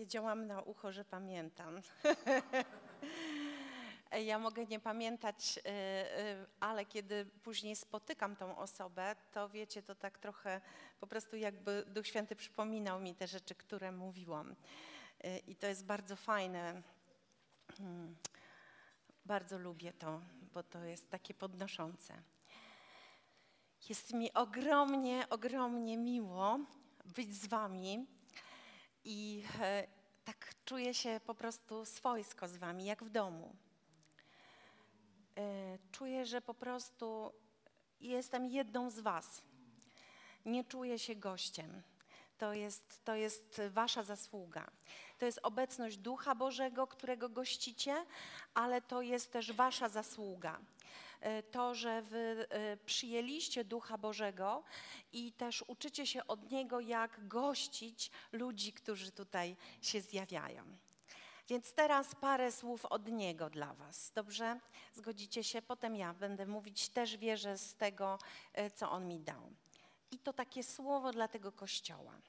Powiedziałam na ucho, że pamiętam. Ja mogę nie pamiętać, e, e, ale kiedy później spotykam tą osobę, to wiecie, to tak trochę po prostu jakby Duch Święty przypominał mi te rzeczy, które mówiłam. E, I to jest bardzo fajne. Mm, Bardzo lubię to, bo to jest takie podnoszące. Jest mi ogromnie, ogromnie miło być z Wami i e, tak czuję się po prostu swojsko z Wami, jak w domu. E, czuję, że po prostu jestem jedną z Was. Nie czuję się gościem. To jest, to jest Wasza zasługa. To jest obecność Ducha Bożego, którego gościcie, ale to jest też Wasza zasługa. E, To, że Wy e, przyjęliście Ducha Bożego i też uczycie się od Niego, jak gościć ludzi, którzy tutaj się zjawiają. Więc teraz parę słów od Niego dla Was. Dobrze? Zgodzicie się? Potem ja będę mówić, też wierzę z tego, e, co On mi dał. I to takie słowo dla tego kościoła.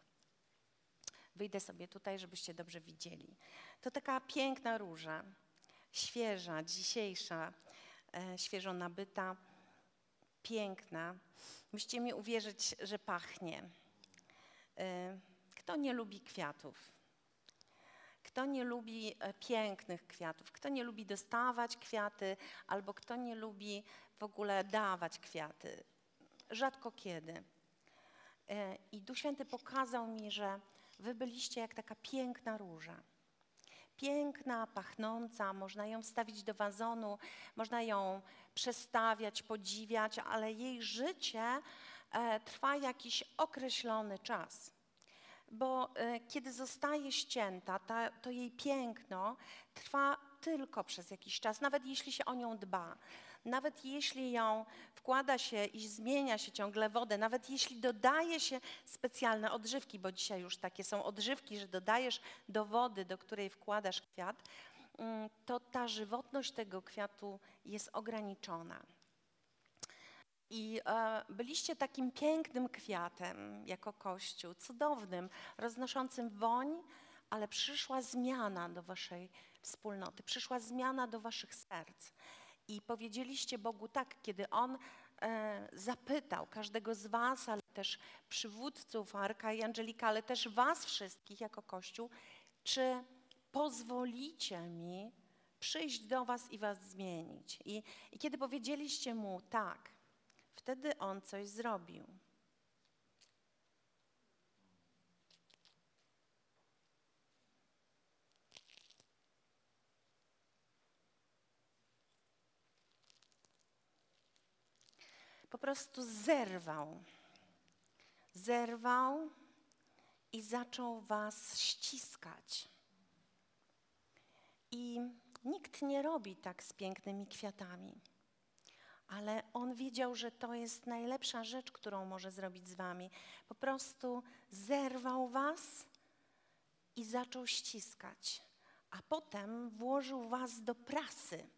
Wyjdę sobie tutaj, żebyście dobrze widzieli. To taka piękna róża, świeża, dzisiejsza, świeżo nabyta, piękna. Musicie mi uwierzyć, że pachnie. E, Kto nie lubi kwiatów? Kto nie lubi e, pięknych kwiatów? Kto nie lubi dostawać kwiaty, albo kto nie lubi w ogóle dawać kwiaty? Rzadko kiedy. E, I Duch Święty pokazał mi, że wy byliście jak taka piękna róża. Piękna, pachnąca, można ją wstawić do wazonu, można ją przestawiać, podziwiać, ale jej życie e, trwa jakiś określony czas. Bo e, kiedy zostaje ścięta, ta, to jej piękno trwa tylko przez jakiś czas, nawet jeśli się o nią dba. Nawet jeśli ją wkłada się i zmienia się ciągle wodę, nawet jeśli dodaje się specjalne odżywki, bo dzisiaj już takie są odżywki, że dodajesz do wody, do której wkładasz kwiat, mm, to ta żywotność tego kwiatu jest ograniczona. I e, byliście takim pięknym kwiatem jako Kościół, cudownym, roznoszącym woń, ale przyszła zmiana do waszej wspólnoty, przyszła zmiana do waszych serc. I powiedzieliście Bogu tak, kiedy On e, zapytał każdego z was, ale też przywódców Arka i Angelika, ale też was wszystkich jako Kościół, czy pozwolicie mi przyjść do was i was zmienić. I, i kiedy powiedzieliście Mu tak, wtedy On coś zrobił. Po prostu zerwał. Zerwał i zaczął was ściskać. I nikt nie robi tak z pięknymi kwiatami. Ale on wiedział, że to jest najlepsza rzecz, którą może zrobić z wami. Po prostu zerwał was i zaczął ściskać. A potem włożył was do prasy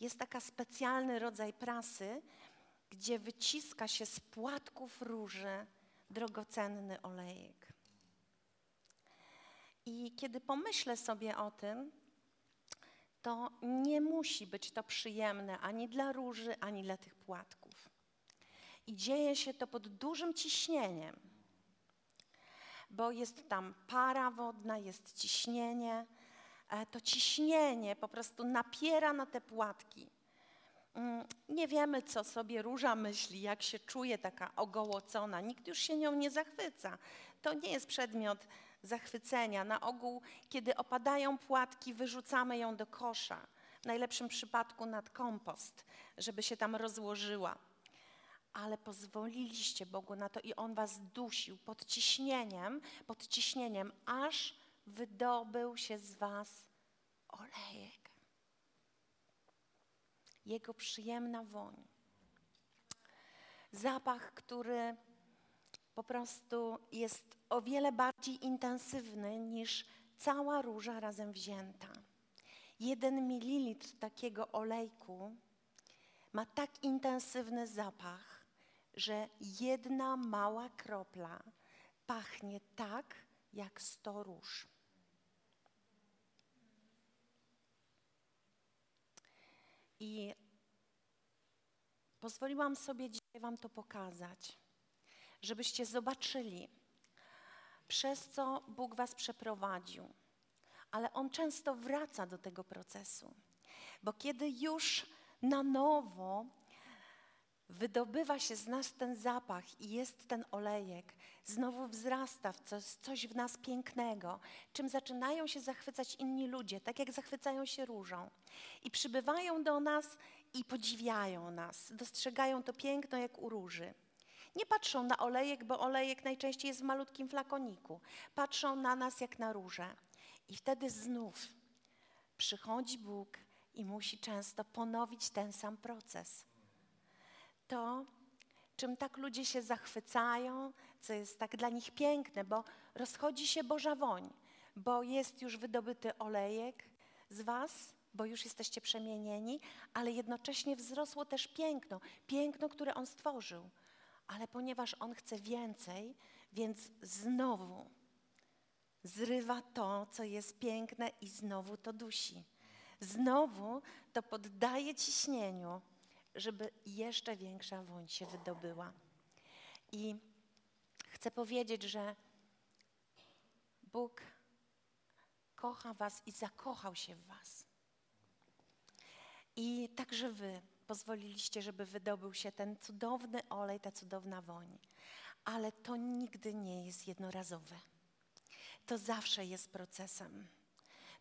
jest taka specjalny rodzaj prasy, gdzie wyciska się z płatków róży drogocenny olejek. I kiedy pomyślę sobie o tym, to nie musi być to przyjemne ani dla róży, ani dla tych płatków. I dzieje się to pod dużym ciśnieniem, bo jest tam para wodna, jest ciśnienie, to ciśnienie po prostu napiera na te płatki. Mm, Nie wiemy, co sobie róża myśli, jak się czuje taka ogołocona. Nikt już się nią nie zachwyca. To nie jest przedmiot zachwycenia. Na ogół, kiedy opadają płatki, wyrzucamy ją do kosza. W najlepszym przypadku nad kompost, żeby się tam rozłożyła. Ale pozwoliliście Bogu na to i On was dusił pod ciśnieniem, pod ciśnieniem, aż wydobył się z was olejek. Jego przyjemna woń. Zapach, który po prostu jest o wiele bardziej intensywny niż cała róża razem wzięta. Jeden mililitr takiego olejku ma tak intensywny zapach, że jedna mała kropla pachnie tak, jak sto róż. I pozwoliłam sobie dzisiaj Wam to pokazać, żebyście zobaczyli, przez co Bóg Was przeprowadził. Ale On często wraca do tego procesu, bo kiedy już na nowo wydobywa się z nas ten zapach i jest ten olejek, znowu wzrasta w coś, coś w nas pięknego, czym zaczynają się zachwycać inni ludzie, tak jak zachwycają się różą. I przybywają do nas i podziwiają nas, dostrzegają to piękno jak u róży. Nie patrzą na olejek, bo olejek najczęściej jest w malutkim flakoniku. Patrzą na nas jak na róże. I wtedy znów przychodzi Bóg i musi często ponowić ten sam proces. To, czym tak ludzie się zachwycają, co jest tak dla nich piękne, bo rozchodzi się Boża woń, bo jest już wydobyty olejek z Was, bo już jesteście przemienieni, ale jednocześnie wzrosło też piękno, piękno, które On stworzył. Ale ponieważ On chce więcej, więc znowu zrywa to, co jest piękne i znowu to dusi. Znowu to poddaje ciśnieniu, żeby jeszcze większa woń się wydobyła. I chcę powiedzieć, że Bóg kocha Was i zakochał się w Was. I także Wy pozwoliliście, żeby wydobył się ten cudowny olej, ta cudowna woń. Ale to nigdy nie jest jednorazowe. To zawsze jest procesem.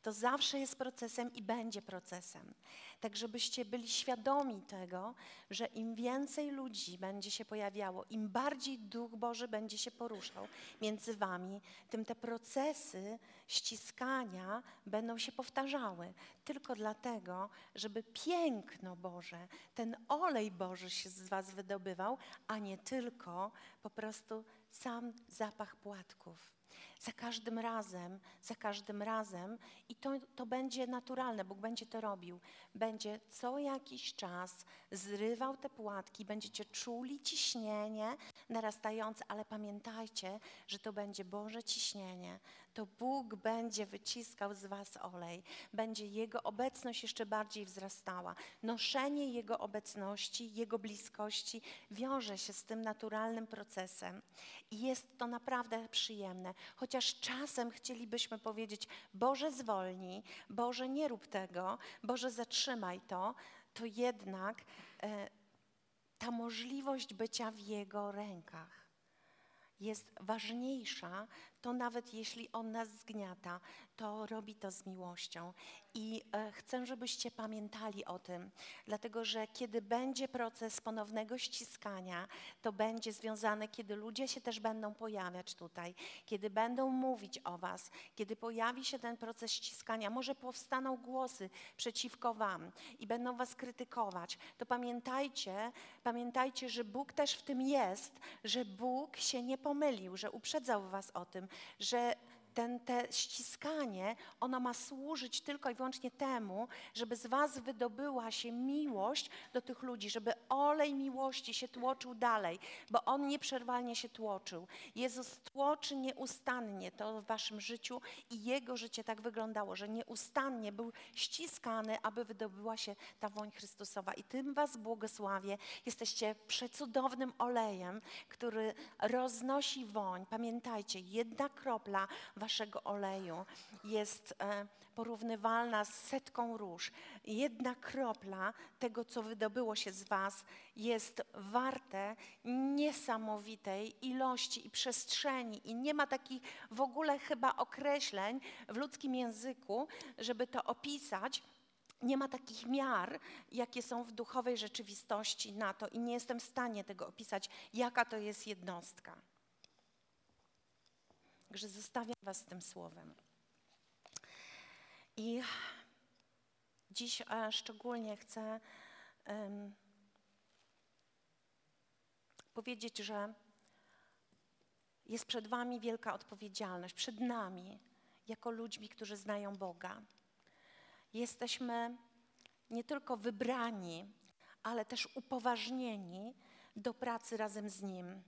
To zawsze jest procesem i będzie procesem. Tak, żebyście byli świadomi tego, że im więcej ludzi będzie się pojawiało, im bardziej Duch Boży będzie się poruszał między wami, tym te procesy ściskania będą się powtarzały. Tylko dlatego, żeby piękno Boże, ten olej Boży się z was wydobywał, a nie tylko po prostu sam zapach płatków. Za każdym razem, za każdym razem i to, to będzie naturalne, Bóg będzie to robił. Będzie co jakiś czas zrywał te płatki, będziecie czuli ciśnienie narastające, ale pamiętajcie, że to będzie Boże ciśnienie. To Bóg będzie wyciskał z was olej. Będzie Jego obecność jeszcze bardziej wzrastała. Noszenie Jego obecności, Jego bliskości wiąże się z tym naturalnym procesem. I jest to naprawdę przyjemne. Chociaż czasem chcielibyśmy powiedzieć, Boże zwolnij, Boże nie rób tego, Boże zatrzymaj to, to jednak e, ta możliwość bycia w Jego rękach jest ważniejsza, to nawet jeśli On nas zgniata, to robi to z miłością. I e, chcę, żebyście pamiętali o tym, dlatego że kiedy będzie proces ponownego ściskania, to będzie związane, kiedy ludzie się też będą pojawiać tutaj, kiedy będą mówić o Was, kiedy pojawi się ten proces ściskania, może powstaną głosy przeciwko Wam i będą Was krytykować, to pamiętajcie, pamiętajcie, że Bóg też w tym jest, że Bóg się nie pomylił, że uprzedzał Was o tym, że ten, te ściskanie, ono ma służyć tylko i wyłącznie temu, żeby z was wydobyła się miłość do tych ludzi, żeby olej miłości się tłoczył dalej, bo on nieprzerwalnie się tłoczył. Jezus tłoczy nieustannie to w waszym życiu i jego życie tak wyglądało, że nieustannie był ściskany, aby wydobyła się ta woń Chrystusowa. I tym was błogosławię. Jesteście przecudownym olejem, który roznosi woń. Pamiętajcie, jedna kropla waszego oleju jest e, porównywalna z setką róż. Jedna kropla tego, co wydobyło się z was, jest warte niesamowitej ilości i przestrzeni. I nie ma takich w ogóle chyba określeń w ludzkim języku, żeby to opisać. Nie ma takich miar, jakie są w duchowej rzeczywistości na to, i nie jestem w stanie tego opisać, jaka to jest jednostka. Także zostawiam Was z tym słowem. I dziś szczególnie chcę em, powiedzieć, że jest przed Wami wielka odpowiedzialność, przed nami, jako ludźmi, którzy znają Boga. Jesteśmy nie tylko wybrani, ale też upoważnieni do pracy razem z Nim,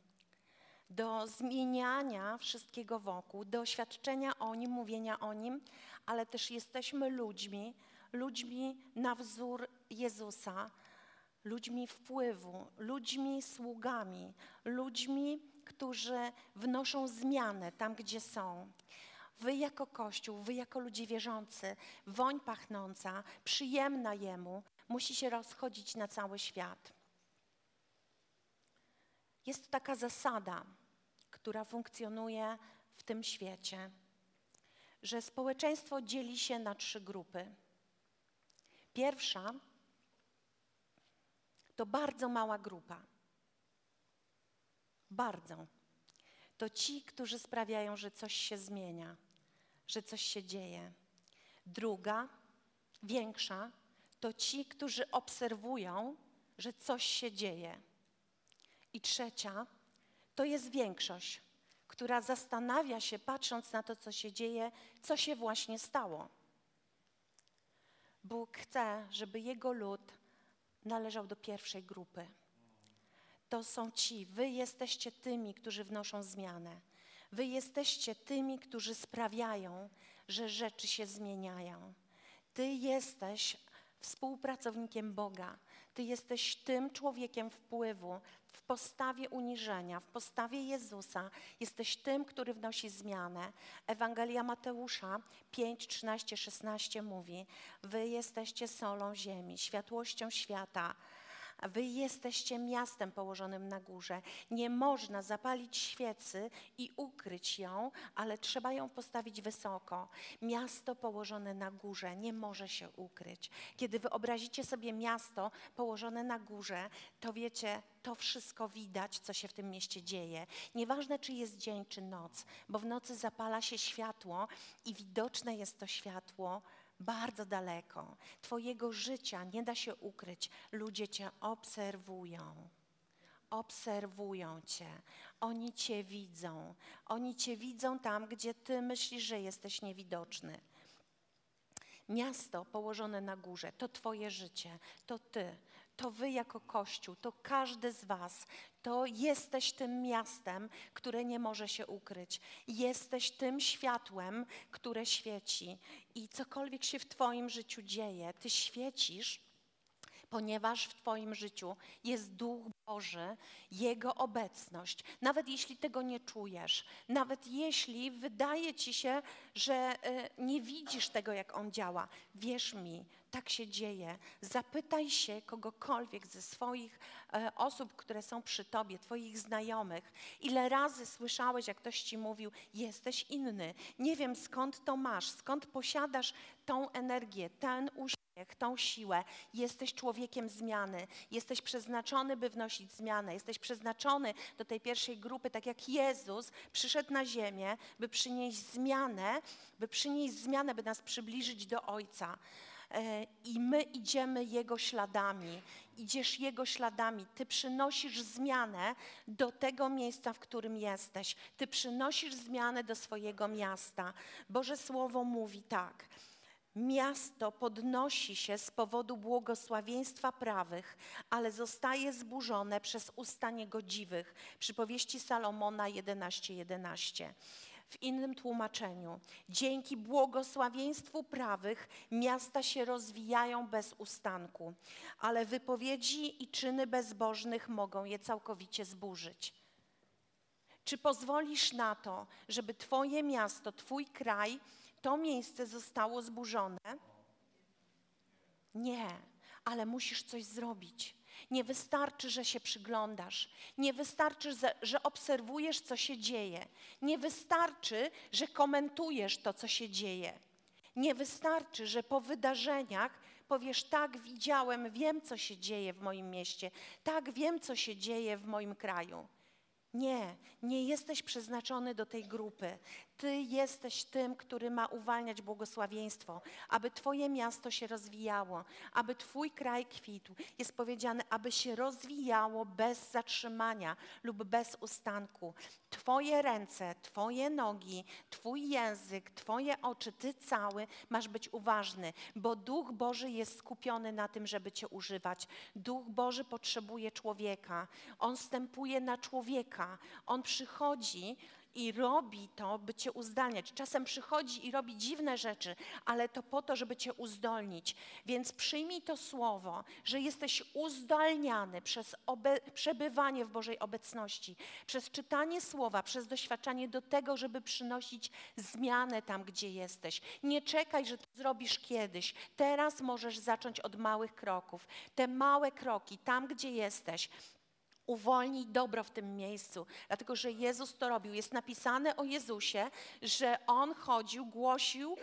do zmieniania wszystkiego wokół, do świadczenia o Nim, mówienia o Nim, ale też jesteśmy ludźmi, ludźmi na wzór Jezusa, ludźmi wpływu, ludźmi sługami, ludźmi, którzy wnoszą zmianę tam, gdzie są. Wy jako Kościół, wy jako ludzie wierzący, woń pachnąca, przyjemna Jemu, musi się rozchodzić na cały świat. Jest to taka zasada, która funkcjonuje w tym świecie, że społeczeństwo dzieli się na trzy grupy. Pierwsza to bardzo mała grupa. Bardzo. To ci, którzy sprawiają, że coś się zmienia, że coś się dzieje. Druga, większa, to ci, którzy obserwują, że coś się dzieje. I trzecia, to jest większość, która zastanawia się, patrząc na to, co się dzieje, co się właśnie stało. Bóg chce, żeby Jego lud należał do pierwszej grupy. To są ci, wy jesteście tymi, którzy wnoszą zmianę. Wy jesteście tymi, którzy sprawiają, że rzeczy się zmieniają. Ty jesteś współpracownikiem Boga. Ty jesteś tym człowiekiem wpływu w postawie uniżenia, w postawie Jezusa. Jesteś tym, który wnosi zmianę. Ewangelia Mateusza 5, 13, 16 mówi: Wy jesteście solą ziemi, światłością świata. Wy jesteście miastem położonym na górze. Nie można zapalić świecy i ukryć ją, ale trzeba ją postawić wysoko. Miasto położone na górze nie może się ukryć. Kiedy wyobrazicie sobie miasto położone na górze, to wiecie, to wszystko widać, co się w tym mieście dzieje. Nieważne, czy jest dzień, czy noc, bo w nocy zapala się światło i widoczne jest to światło bardzo daleko. Twojego życia nie da się ukryć. Ludzie Cię obserwują. Obserwują Cię. Oni Cię widzą. Oni Cię widzą tam, gdzie Ty myślisz, że jesteś niewidoczny. Miasto położone na górze to Twoje życie, to Ty, to Wy jako Kościół, to każdy z Was, to jesteś tym miastem, które nie może się ukryć. Jesteś tym światłem, które świeci. I cokolwiek się w Twoim życiu dzieje, Ty świecisz, ponieważ w Twoim życiu jest Duch Boży, Jego obecność. Nawet jeśli tego nie czujesz, nawet jeśli wydaje Ci się, że y, nie widzisz tego, jak On działa, wierz mi, tak się dzieje. Zapytaj się kogokolwiek ze swoich e, osób, które są przy tobie, twoich znajomych, ile razy słyszałeś, jak ktoś ci mówił, jesteś inny. Nie wiem skąd to masz, skąd posiadasz tą energię, ten uśmiech, tą siłę. Jesteś człowiekiem zmiany, jesteś przeznaczony, by wnosić zmianę, jesteś przeznaczony do tej pierwszej grupy, tak jak Jezus przyszedł na ziemię, by przynieść zmianę, by przynieść zmianę, by nas przybliżyć do Ojca. E, i my idziemy Jego śladami. Idziesz Jego śladami. Ty przynosisz zmianę do tego miejsca, w którym jesteś. Ty przynosisz zmianę do swojego miasta. Boże Słowo mówi tak. Miasto podnosi się z powodu błogosławieństwa prawych, ale zostaje zburzone przez usta niegodziwych. Przypowieści Salomona 11:11. 11 w innym tłumaczeniu. Dzięki błogosławieństwu prawych miasta się rozwijają bez ustanku, ale wypowiedzi i czyny bezbożnych mogą je całkowicie zburzyć. Czy pozwolisz na to, żeby Twoje miasto, Twój kraj, to miejsce zostało zburzone? Nie, ale musisz coś zrobić. Nie wystarczy, że się przyglądasz. Nie wystarczy, że obserwujesz, co się dzieje. Nie wystarczy, że komentujesz to, co się dzieje. Nie wystarczy, że po wydarzeniach powiesz: Tak, widziałem, wiem, co się dzieje w moim mieście, tak, wiem, co się dzieje w moim kraju. Nie, nie jesteś przeznaczony do tej grupy. Ty jesteś tym, który ma uwalniać błogosławieństwo, aby Twoje miasto się rozwijało, aby Twój kraj kwitł. Jest powiedziane, aby się rozwijało bez zatrzymania lub bez ustanku. Twoje ręce, Twoje nogi, Twój język, Twoje oczy, Ty cały masz być uważny, bo Duch Boży jest skupiony na tym, żeby Cię używać. Duch Boży potrzebuje człowieka. On wstępuje na człowieka. On przychodzi i robi to, by Cię uzdalniać. Czasem przychodzi i robi dziwne rzeczy, ale to po to, żeby Cię uzdolnić. Więc przyjmij to słowo, że jesteś uzdalniany przez przebywanie w Bożej obecności, przez czytanie słowa, przez doświadczanie do tego, żeby przynosić zmianę tam, gdzie jesteś. Nie czekaj, że to zrobisz kiedyś. Teraz możesz zacząć od małych kroków. Te małe kroki, tam, gdzie jesteś, uwolnij dobro w tym miejscu, dlatego że Jezus to robił. Jest napisane o Jezusie, że On chodził, głosił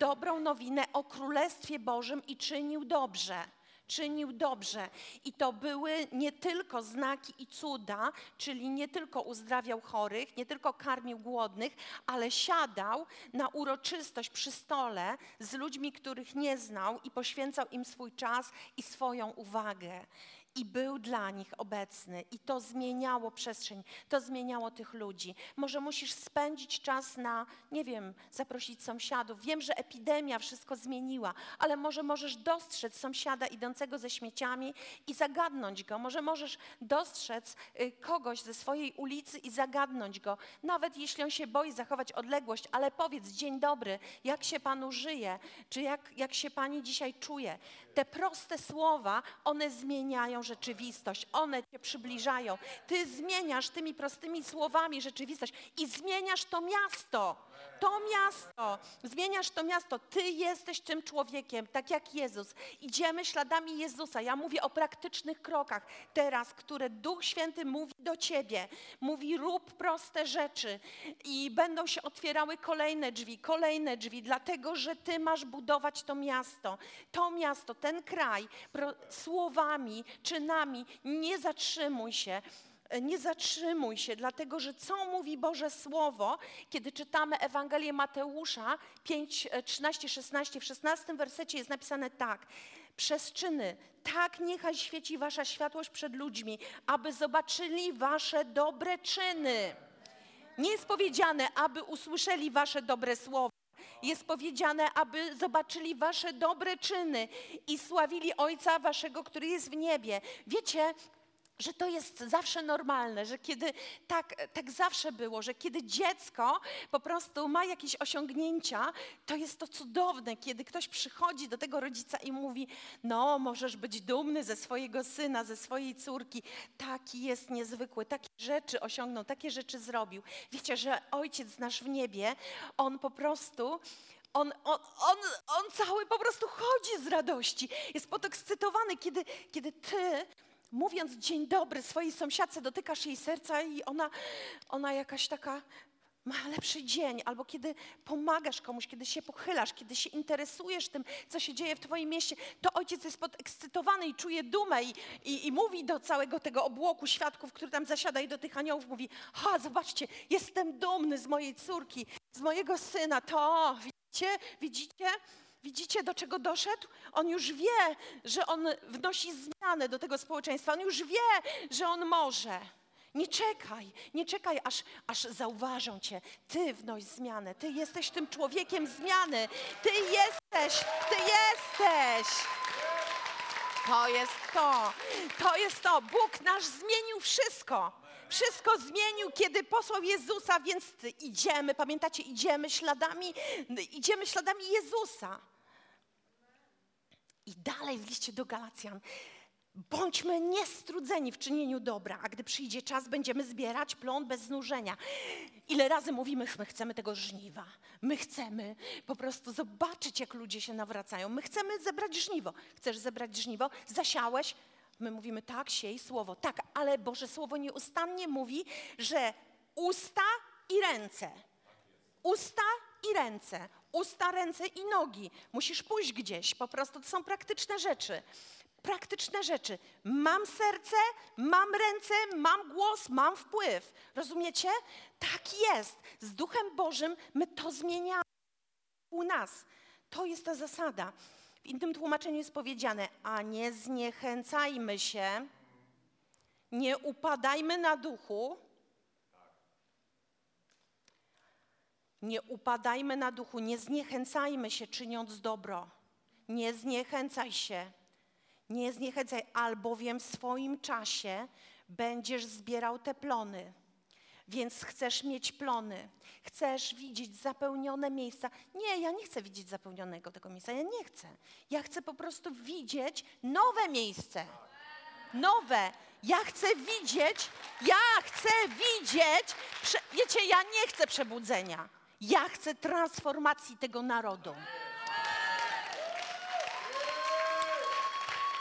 dobrą nowinę o Królestwie Bożym i czynił dobrze czynił dobrze. I to były nie tylko znaki i cuda, czyli nie tylko uzdrawiał chorych, nie tylko karmił głodnych, ale siadał na uroczystość przy stole z ludźmi, których nie znał i poświęcał im swój czas i swoją uwagę i był dla nich obecny, i to zmieniało przestrzeń, to zmieniało tych ludzi. Może musisz spędzić czas na, nie wiem, zaprosić sąsiadów. Wiem, że epidemia wszystko zmieniła, ale może możesz dostrzec sąsiada idącego ze śmieciami i zagadnąć go. Może możesz dostrzec y, kogoś ze swojej ulicy i zagadnąć go, nawet jeśli on się boi zachować odległość, ale powiedz dzień dobry, jak się panu żyje, czy jak, jak się pani dzisiaj czuje. Te proste słowa, one zmieniają rzeczywistość, one cię przybliżają. Ty zmieniasz tymi prostymi słowami rzeczywistość i zmieniasz to miasto to miasto, zmieniasz to miasto. Ty jesteś tym człowiekiem, tak jak Jezus. Idziemy śladami Jezusa. Ja mówię o praktycznych krokach teraz, które Duch Święty mówi do ciebie. Mówi, rób proste rzeczy i będą się otwierały kolejne drzwi, kolejne drzwi, dlatego że ty masz budować to miasto. To miasto, ten kraj, słowami, czynami. Nie zatrzymuj się nie zatrzymuj się, dlatego że co mówi Boże Słowo, kiedy czytamy Ewangelię Mateusza 5, 13, 16, w 16 wersecie jest napisane tak. Przez czyny, tak niechaj świeci wasza światłość przed ludźmi, aby zobaczyli wasze dobre czyny. Nie jest powiedziane, aby usłyszeli wasze dobre słowa. Jest powiedziane, aby zobaczyli wasze dobre czyny i sławili Ojca waszego, który jest w niebie. Wiecie, że to jest zawsze normalne, że kiedy tak, tak zawsze było, że kiedy dziecko po prostu ma jakieś osiągnięcia, to jest to cudowne, kiedy ktoś przychodzi do tego rodzica i mówi: No, możesz być dumny ze swojego syna, ze swojej córki. Taki jest niezwykły, takie rzeczy osiągnął, takie rzeczy zrobił. Wiecie, że ojciec nasz w niebie, on po prostu on, on, on, on cały po prostu chodzi z radości. Jest podekscytowany, kiedy, kiedy ty mówiąc dzień dobry swojej sąsiadce, dotykasz jej serca i ona, ona jakaś taka ma lepszy dzień, albo kiedy pomagasz komuś, kiedy się pochylasz, kiedy się interesujesz tym, co się dzieje w Twoim mieście, to ojciec jest podekscytowany i czuje dumę i, i, i mówi do całego tego obłoku świadków, który tam zasiada i do tych aniołów mówi, ha, zobaczcie, jestem dumny z mojej córki, z mojego syna, to, widzicie, widzicie? Widzicie, do czego doszedł? On już wie, że on wnosi zmianę do tego społeczeństwa. On już wie, że on może. Nie czekaj, nie czekaj, aż, aż zauważą cię. Ty wnoś zmianę. Ty jesteś tym człowiekiem zmiany. Ty jesteś, ty jesteś. To jest to. To jest to. Bóg nasz zmienił wszystko. Wszystko zmienił, kiedy posłał Jezusa, więc idziemy, pamiętacie, idziemy śladami, idziemy śladami Jezusa. I dalej w liście do Galacjan. Bądźmy niestrudzeni w czynieniu dobra, a gdy przyjdzie czas, będziemy zbierać plon bez znużenia. Ile razy mówimy, my chcemy tego żniwa. My chcemy po prostu zobaczyć, jak ludzie się nawracają. My chcemy zebrać żniwo. Chcesz zebrać żniwo? Zasiałeś? My mówimy tak, siej słowo. Tak, ale Boże Słowo nieustannie mówi, że usta i ręce. Usta i ręce usta, ręce i nogi. Musisz pójść gdzieś, po prostu to są praktyczne rzeczy. praktyczne rzeczy. Mam serce, mam ręce, mam głos, mam wpływ. Rozumiecie? Tak jest. Z Duchem Bożym my to zmieniamy u nas. To jest ta zasada. W innym tłumaczeniu jest powiedziane, a nie zniechęcajmy się, nie upadajmy na duchu, nie upadajmy na duchu, nie zniechęcajmy się czyniąc dobro. Nie zniechęcaj się, nie zniechęcaj, albowiem w swoim czasie będziesz zbierał te plony. Więc chcesz mieć plony, chcesz widzieć zapełnione miejsca. Nie, ja nie chcę widzieć zapełnionego tego miejsca, ja nie chcę. Ja chcę po prostu widzieć nowe miejsce. Nowe. Ja chcę widzieć, ja chcę widzieć, wiecie, ja nie chcę przebudzenia. Ja chcę transformacji tego narodu.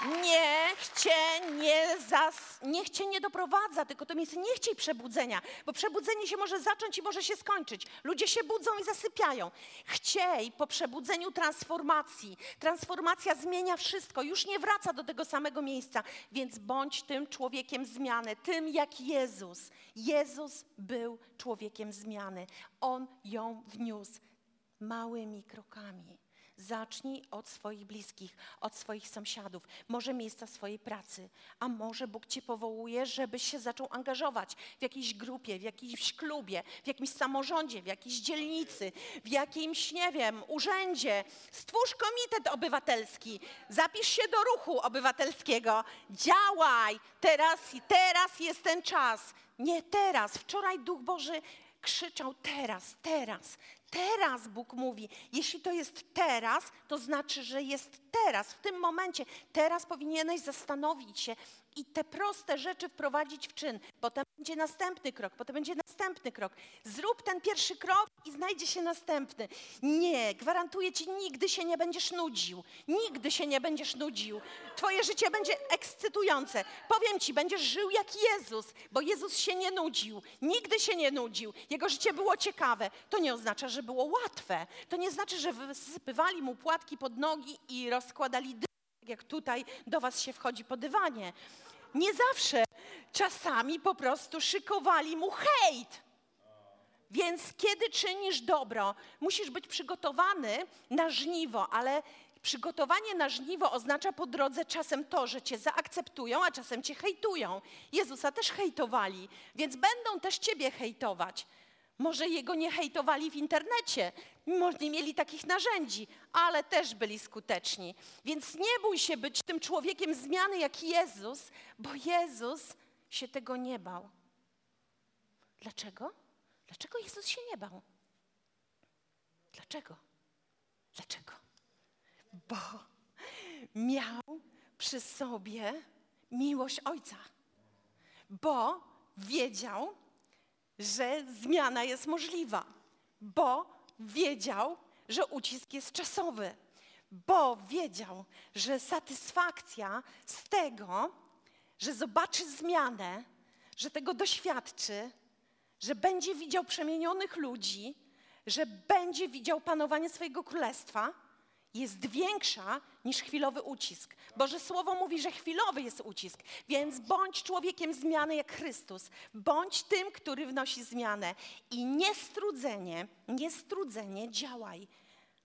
Niech cię nie, zas, niech cię nie doprowadza, tylko to miejsce nie chciej przebudzenia, bo przebudzenie się może zacząć i może się skończyć. Ludzie się budzą i zasypiają. Chciej po przebudzeniu transformacji. Transformacja zmienia wszystko, już nie wraca do tego samego miejsca, więc bądź tym człowiekiem zmiany, tym jak Jezus. Jezus był człowiekiem zmiany. On ją wniósł małymi krokami. Zacznij od swoich bliskich, od swoich sąsiadów, może miejsca swojej pracy, a może Bóg Cię powołuje, żebyś się zaczął angażować w jakiejś grupie, w jakimś klubie, w jakimś samorządzie, w jakiejś dzielnicy, w jakimś, nie wiem, urzędzie. Stwórz komitet obywatelski, zapisz się do ruchu obywatelskiego, działaj, teraz, teraz jest ten czas. Nie teraz. Wczoraj Duch Boży krzyczał teraz, teraz, Teraz Bóg mówi, jeśli to jest teraz, to znaczy, że jest teraz, w tym momencie. Teraz powinieneś zastanowić się i te proste rzeczy wprowadzić w czyn. Potem będzie następny krok, potem będzie następny krok. Zrób ten pierwszy krok i znajdzie się następny. Nie, gwarantuję ci, nigdy się nie będziesz nudził. Nigdy się nie będziesz nudził. Twoje życie będzie ekscytujące. Powiem ci, będziesz żył jak Jezus, bo Jezus się nie nudził. Nigdy się nie nudził. Jego życie było ciekawe. To nie oznacza, że było łatwe. To nie znaczy, że wysypywali mu płatki pod nogi i rozkładali dym, jak tutaj do was się wchodzi po dywanie. Nie zawsze. Czasami po prostu szykowali mu hejt. Więc kiedy czynisz dobro, musisz być przygotowany na żniwo, ale przygotowanie na żniwo oznacza po drodze czasem to, że cię zaakceptują, a czasem cię hejtują. Jezusa też hejtowali, więc będą też ciebie hejtować. Może jego nie hejtowali w internecie, może nie mieli takich narzędzi, ale też byli skuteczni. Więc nie bój się być tym człowiekiem zmiany jak Jezus, bo Jezus się tego nie bał. Dlaczego? Dlaczego Jezus się nie bał? Dlaczego? Dlaczego? Bo miał przy sobie miłość Ojca. Bo wiedział, że zmiana jest możliwa, bo wiedział, że ucisk jest czasowy, bo wiedział, że satysfakcja z tego, że zobaczy zmianę, że tego doświadczy, że będzie widział przemienionych ludzi, że będzie widział panowanie swojego królestwa, jest większa niż chwilowy ucisk. Boże Słowo mówi, że chwilowy jest ucisk, więc bądź człowiekiem zmiany jak Chrystus. Bądź tym, który wnosi zmianę. I niestrudzenie, niestrudzenie działaj.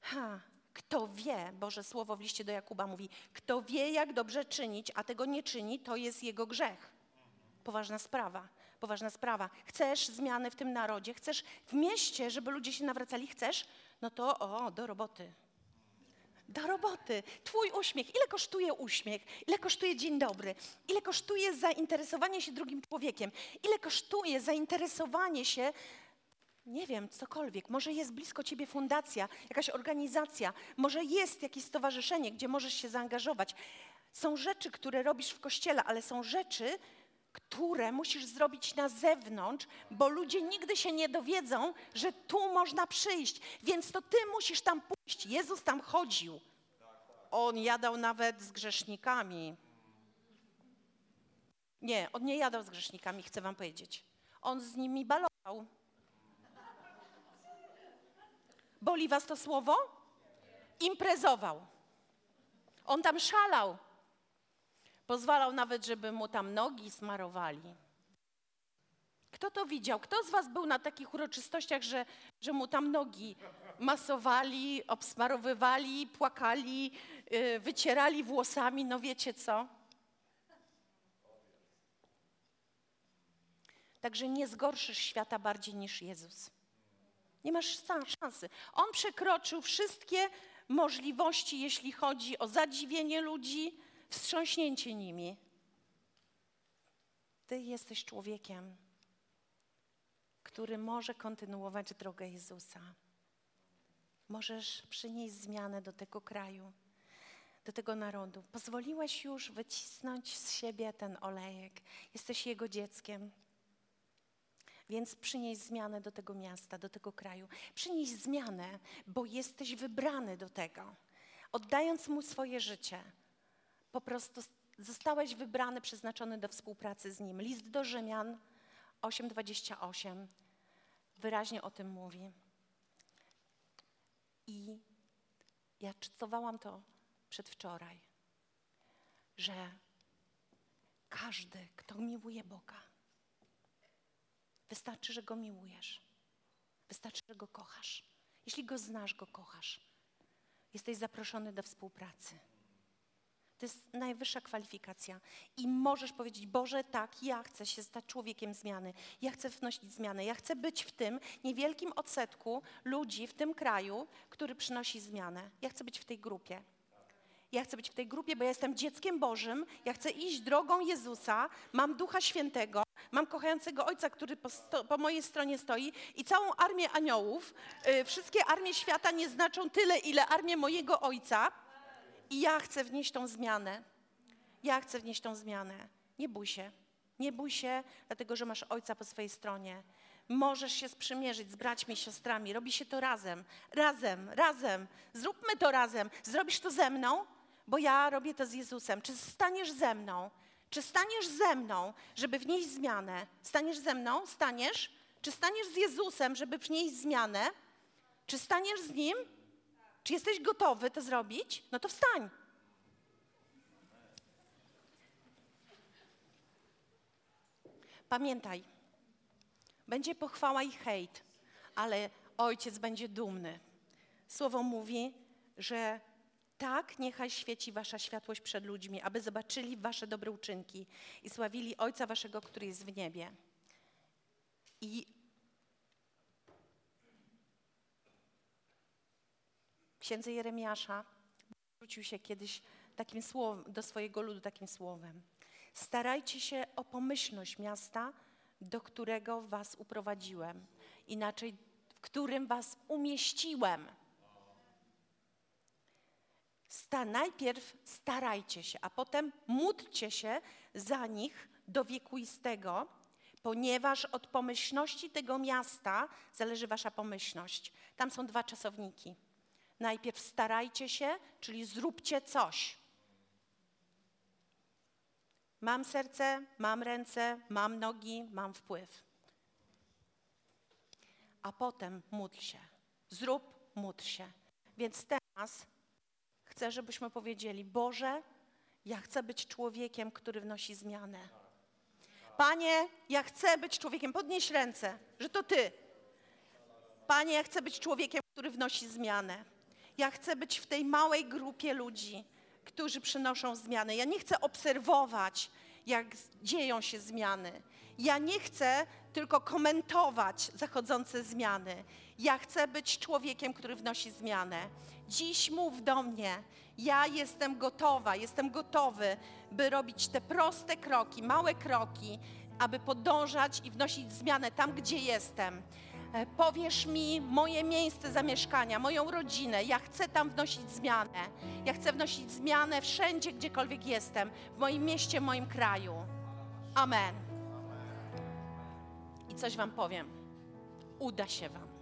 Ha, kto wie, Boże Słowo w liście do Jakuba mówi, kto wie, jak dobrze czynić, a tego nie czyni, to jest jego grzech. Poważna sprawa, poważna sprawa. Chcesz zmiany w tym narodzie, chcesz w mieście, żeby ludzie się nawracali, chcesz? No to o, do roboty do roboty. Twój uśmiech. Ile kosztuje uśmiech? Ile kosztuje dzień dobry? Ile kosztuje zainteresowanie się drugim człowiekiem? Ile kosztuje zainteresowanie się, nie wiem, cokolwiek. Może jest blisko ciebie fundacja, jakaś organizacja, może jest jakieś stowarzyszenie, gdzie możesz się zaangażować. Są rzeczy, które robisz w kościele, ale są rzeczy, które musisz zrobić na zewnątrz, bo ludzie nigdy się nie dowiedzą, że tu można przyjść. Więc to ty musisz tam pójść. Jezus tam chodził. On jadał nawet z grzesznikami. Nie, on nie jadał z grzesznikami, chcę wam powiedzieć. On z nimi balował. Boli was to słowo? Imprezował. On tam szalał. Pozwalał nawet, żeby mu tam nogi smarowali. Kto to widział? Kto z Was był na takich uroczystościach, że, że mu tam nogi masowali, obsmarowywali, płakali, yy, wycierali włosami? No wiecie co? Także nie zgorszysz świata bardziej niż Jezus. Nie masz szansy. On przekroczył wszystkie możliwości, jeśli chodzi o zadziwienie ludzi, wstrząśnięcie nimi. Ty jesteś człowiekiem, który może kontynuować drogę Jezusa. Możesz przynieść zmianę do tego kraju, do tego narodu. Pozwoliłeś już wycisnąć z siebie ten olejek. Jesteś Jego dzieckiem. Więc przynieś zmianę do tego miasta, do tego kraju. Przynieś zmianę, bo jesteś wybrany do tego. Oddając Mu swoje życie, po prostu zostałeś wybrany, przeznaczony do współpracy z Nim. List do Rzymian 8:28 wyraźnie o tym mówi. I ja czytowałam to przedwczoraj, że każdy, kto miłuje Boga, wystarczy, że Go miłujesz. Wystarczy, że Go kochasz. Jeśli Go znasz, Go kochasz. Jesteś zaproszony do współpracy. To jest najwyższa kwalifikacja. I możesz powiedzieć, Boże, tak, ja chcę się stać człowiekiem zmiany. Ja chcę wnosić zmianę. Ja chcę być w tym niewielkim odsetku ludzi w tym kraju, który przynosi zmianę. Ja chcę być w tej grupie. Ja chcę być w tej grupie, bo ja jestem dzieckiem Bożym. Ja chcę iść drogą Jezusa. Mam Ducha Świętego. Mam kochającego Ojca, który po, sto, po mojej stronie stoi i całą armię aniołów. Yy, wszystkie armie świata nie znaczą tyle, ile armię mojego Ojca i ja chcę wnieść tą zmianę. Ja chcę wnieść tą zmianę. Nie bój się. Nie bój się, dlatego że masz ojca po swojej stronie. Możesz się sprzymierzyć z braćmi i siostrami. Robi się to razem. Razem, razem. Zróbmy to razem. Zrobisz to ze mną, bo ja robię to z Jezusem. Czy staniesz ze mną? Czy staniesz ze mną, żeby wnieść zmianę? Staniesz ze mną? Staniesz? Czy staniesz z Jezusem, żeby wnieść zmianę? Czy staniesz z Nim? Czy jesteś gotowy to zrobić? No to wstań. Pamiętaj, będzie pochwała i hejt, ale ojciec będzie dumny. Słowo mówi, że tak niechaj świeci wasza światłość przed ludźmi, aby zobaczyli wasze dobre uczynki i sławili Ojca waszego, który jest w niebie. I księdze Jeremiasza zwrócił się kiedyś takim słowem, do swojego ludu takim słowem. Starajcie się o pomyślność miasta, do którego was uprowadziłem, inaczej w którym was umieściłem. Sta, najpierw starajcie się, a potem módlcie się za nich do wiekuistego, ponieważ od pomyślności tego miasta zależy wasza pomyślność. Tam są dwa czasowniki. Najpierw starajcie się, czyli zróbcie coś. Mam serce, mam ręce, mam nogi, mam wpływ. A potem módl się. Zrób, módl się. Więc teraz chcę, żebyśmy powiedzieli: Boże, ja chcę być człowiekiem, który wnosi zmianę. Panie, ja chcę być człowiekiem. Podnieś ręce, że to Ty. Panie, ja chcę być człowiekiem, który wnosi zmianę. Ja chcę być w tej małej grupie ludzi, którzy przynoszą zmiany. Ja nie chcę obserwować, jak dzieją się zmiany. Ja nie chcę tylko komentować zachodzące zmiany. Ja chcę być człowiekiem, który wnosi zmianę. Dziś mów do mnie. Ja jestem gotowa, jestem gotowy, by robić te proste kroki, małe kroki, aby podążać i wnosić zmianę tam, gdzie jestem. E, powiesz mi moje miejsce zamieszkania, moją rodzinę. Ja chcę tam wnosić zmianę. Ja chcę wnosić zmianę wszędzie, gdziekolwiek jestem, w moim mieście, w moim kraju. Amen. I coś Wam powiem. Uda się Wam.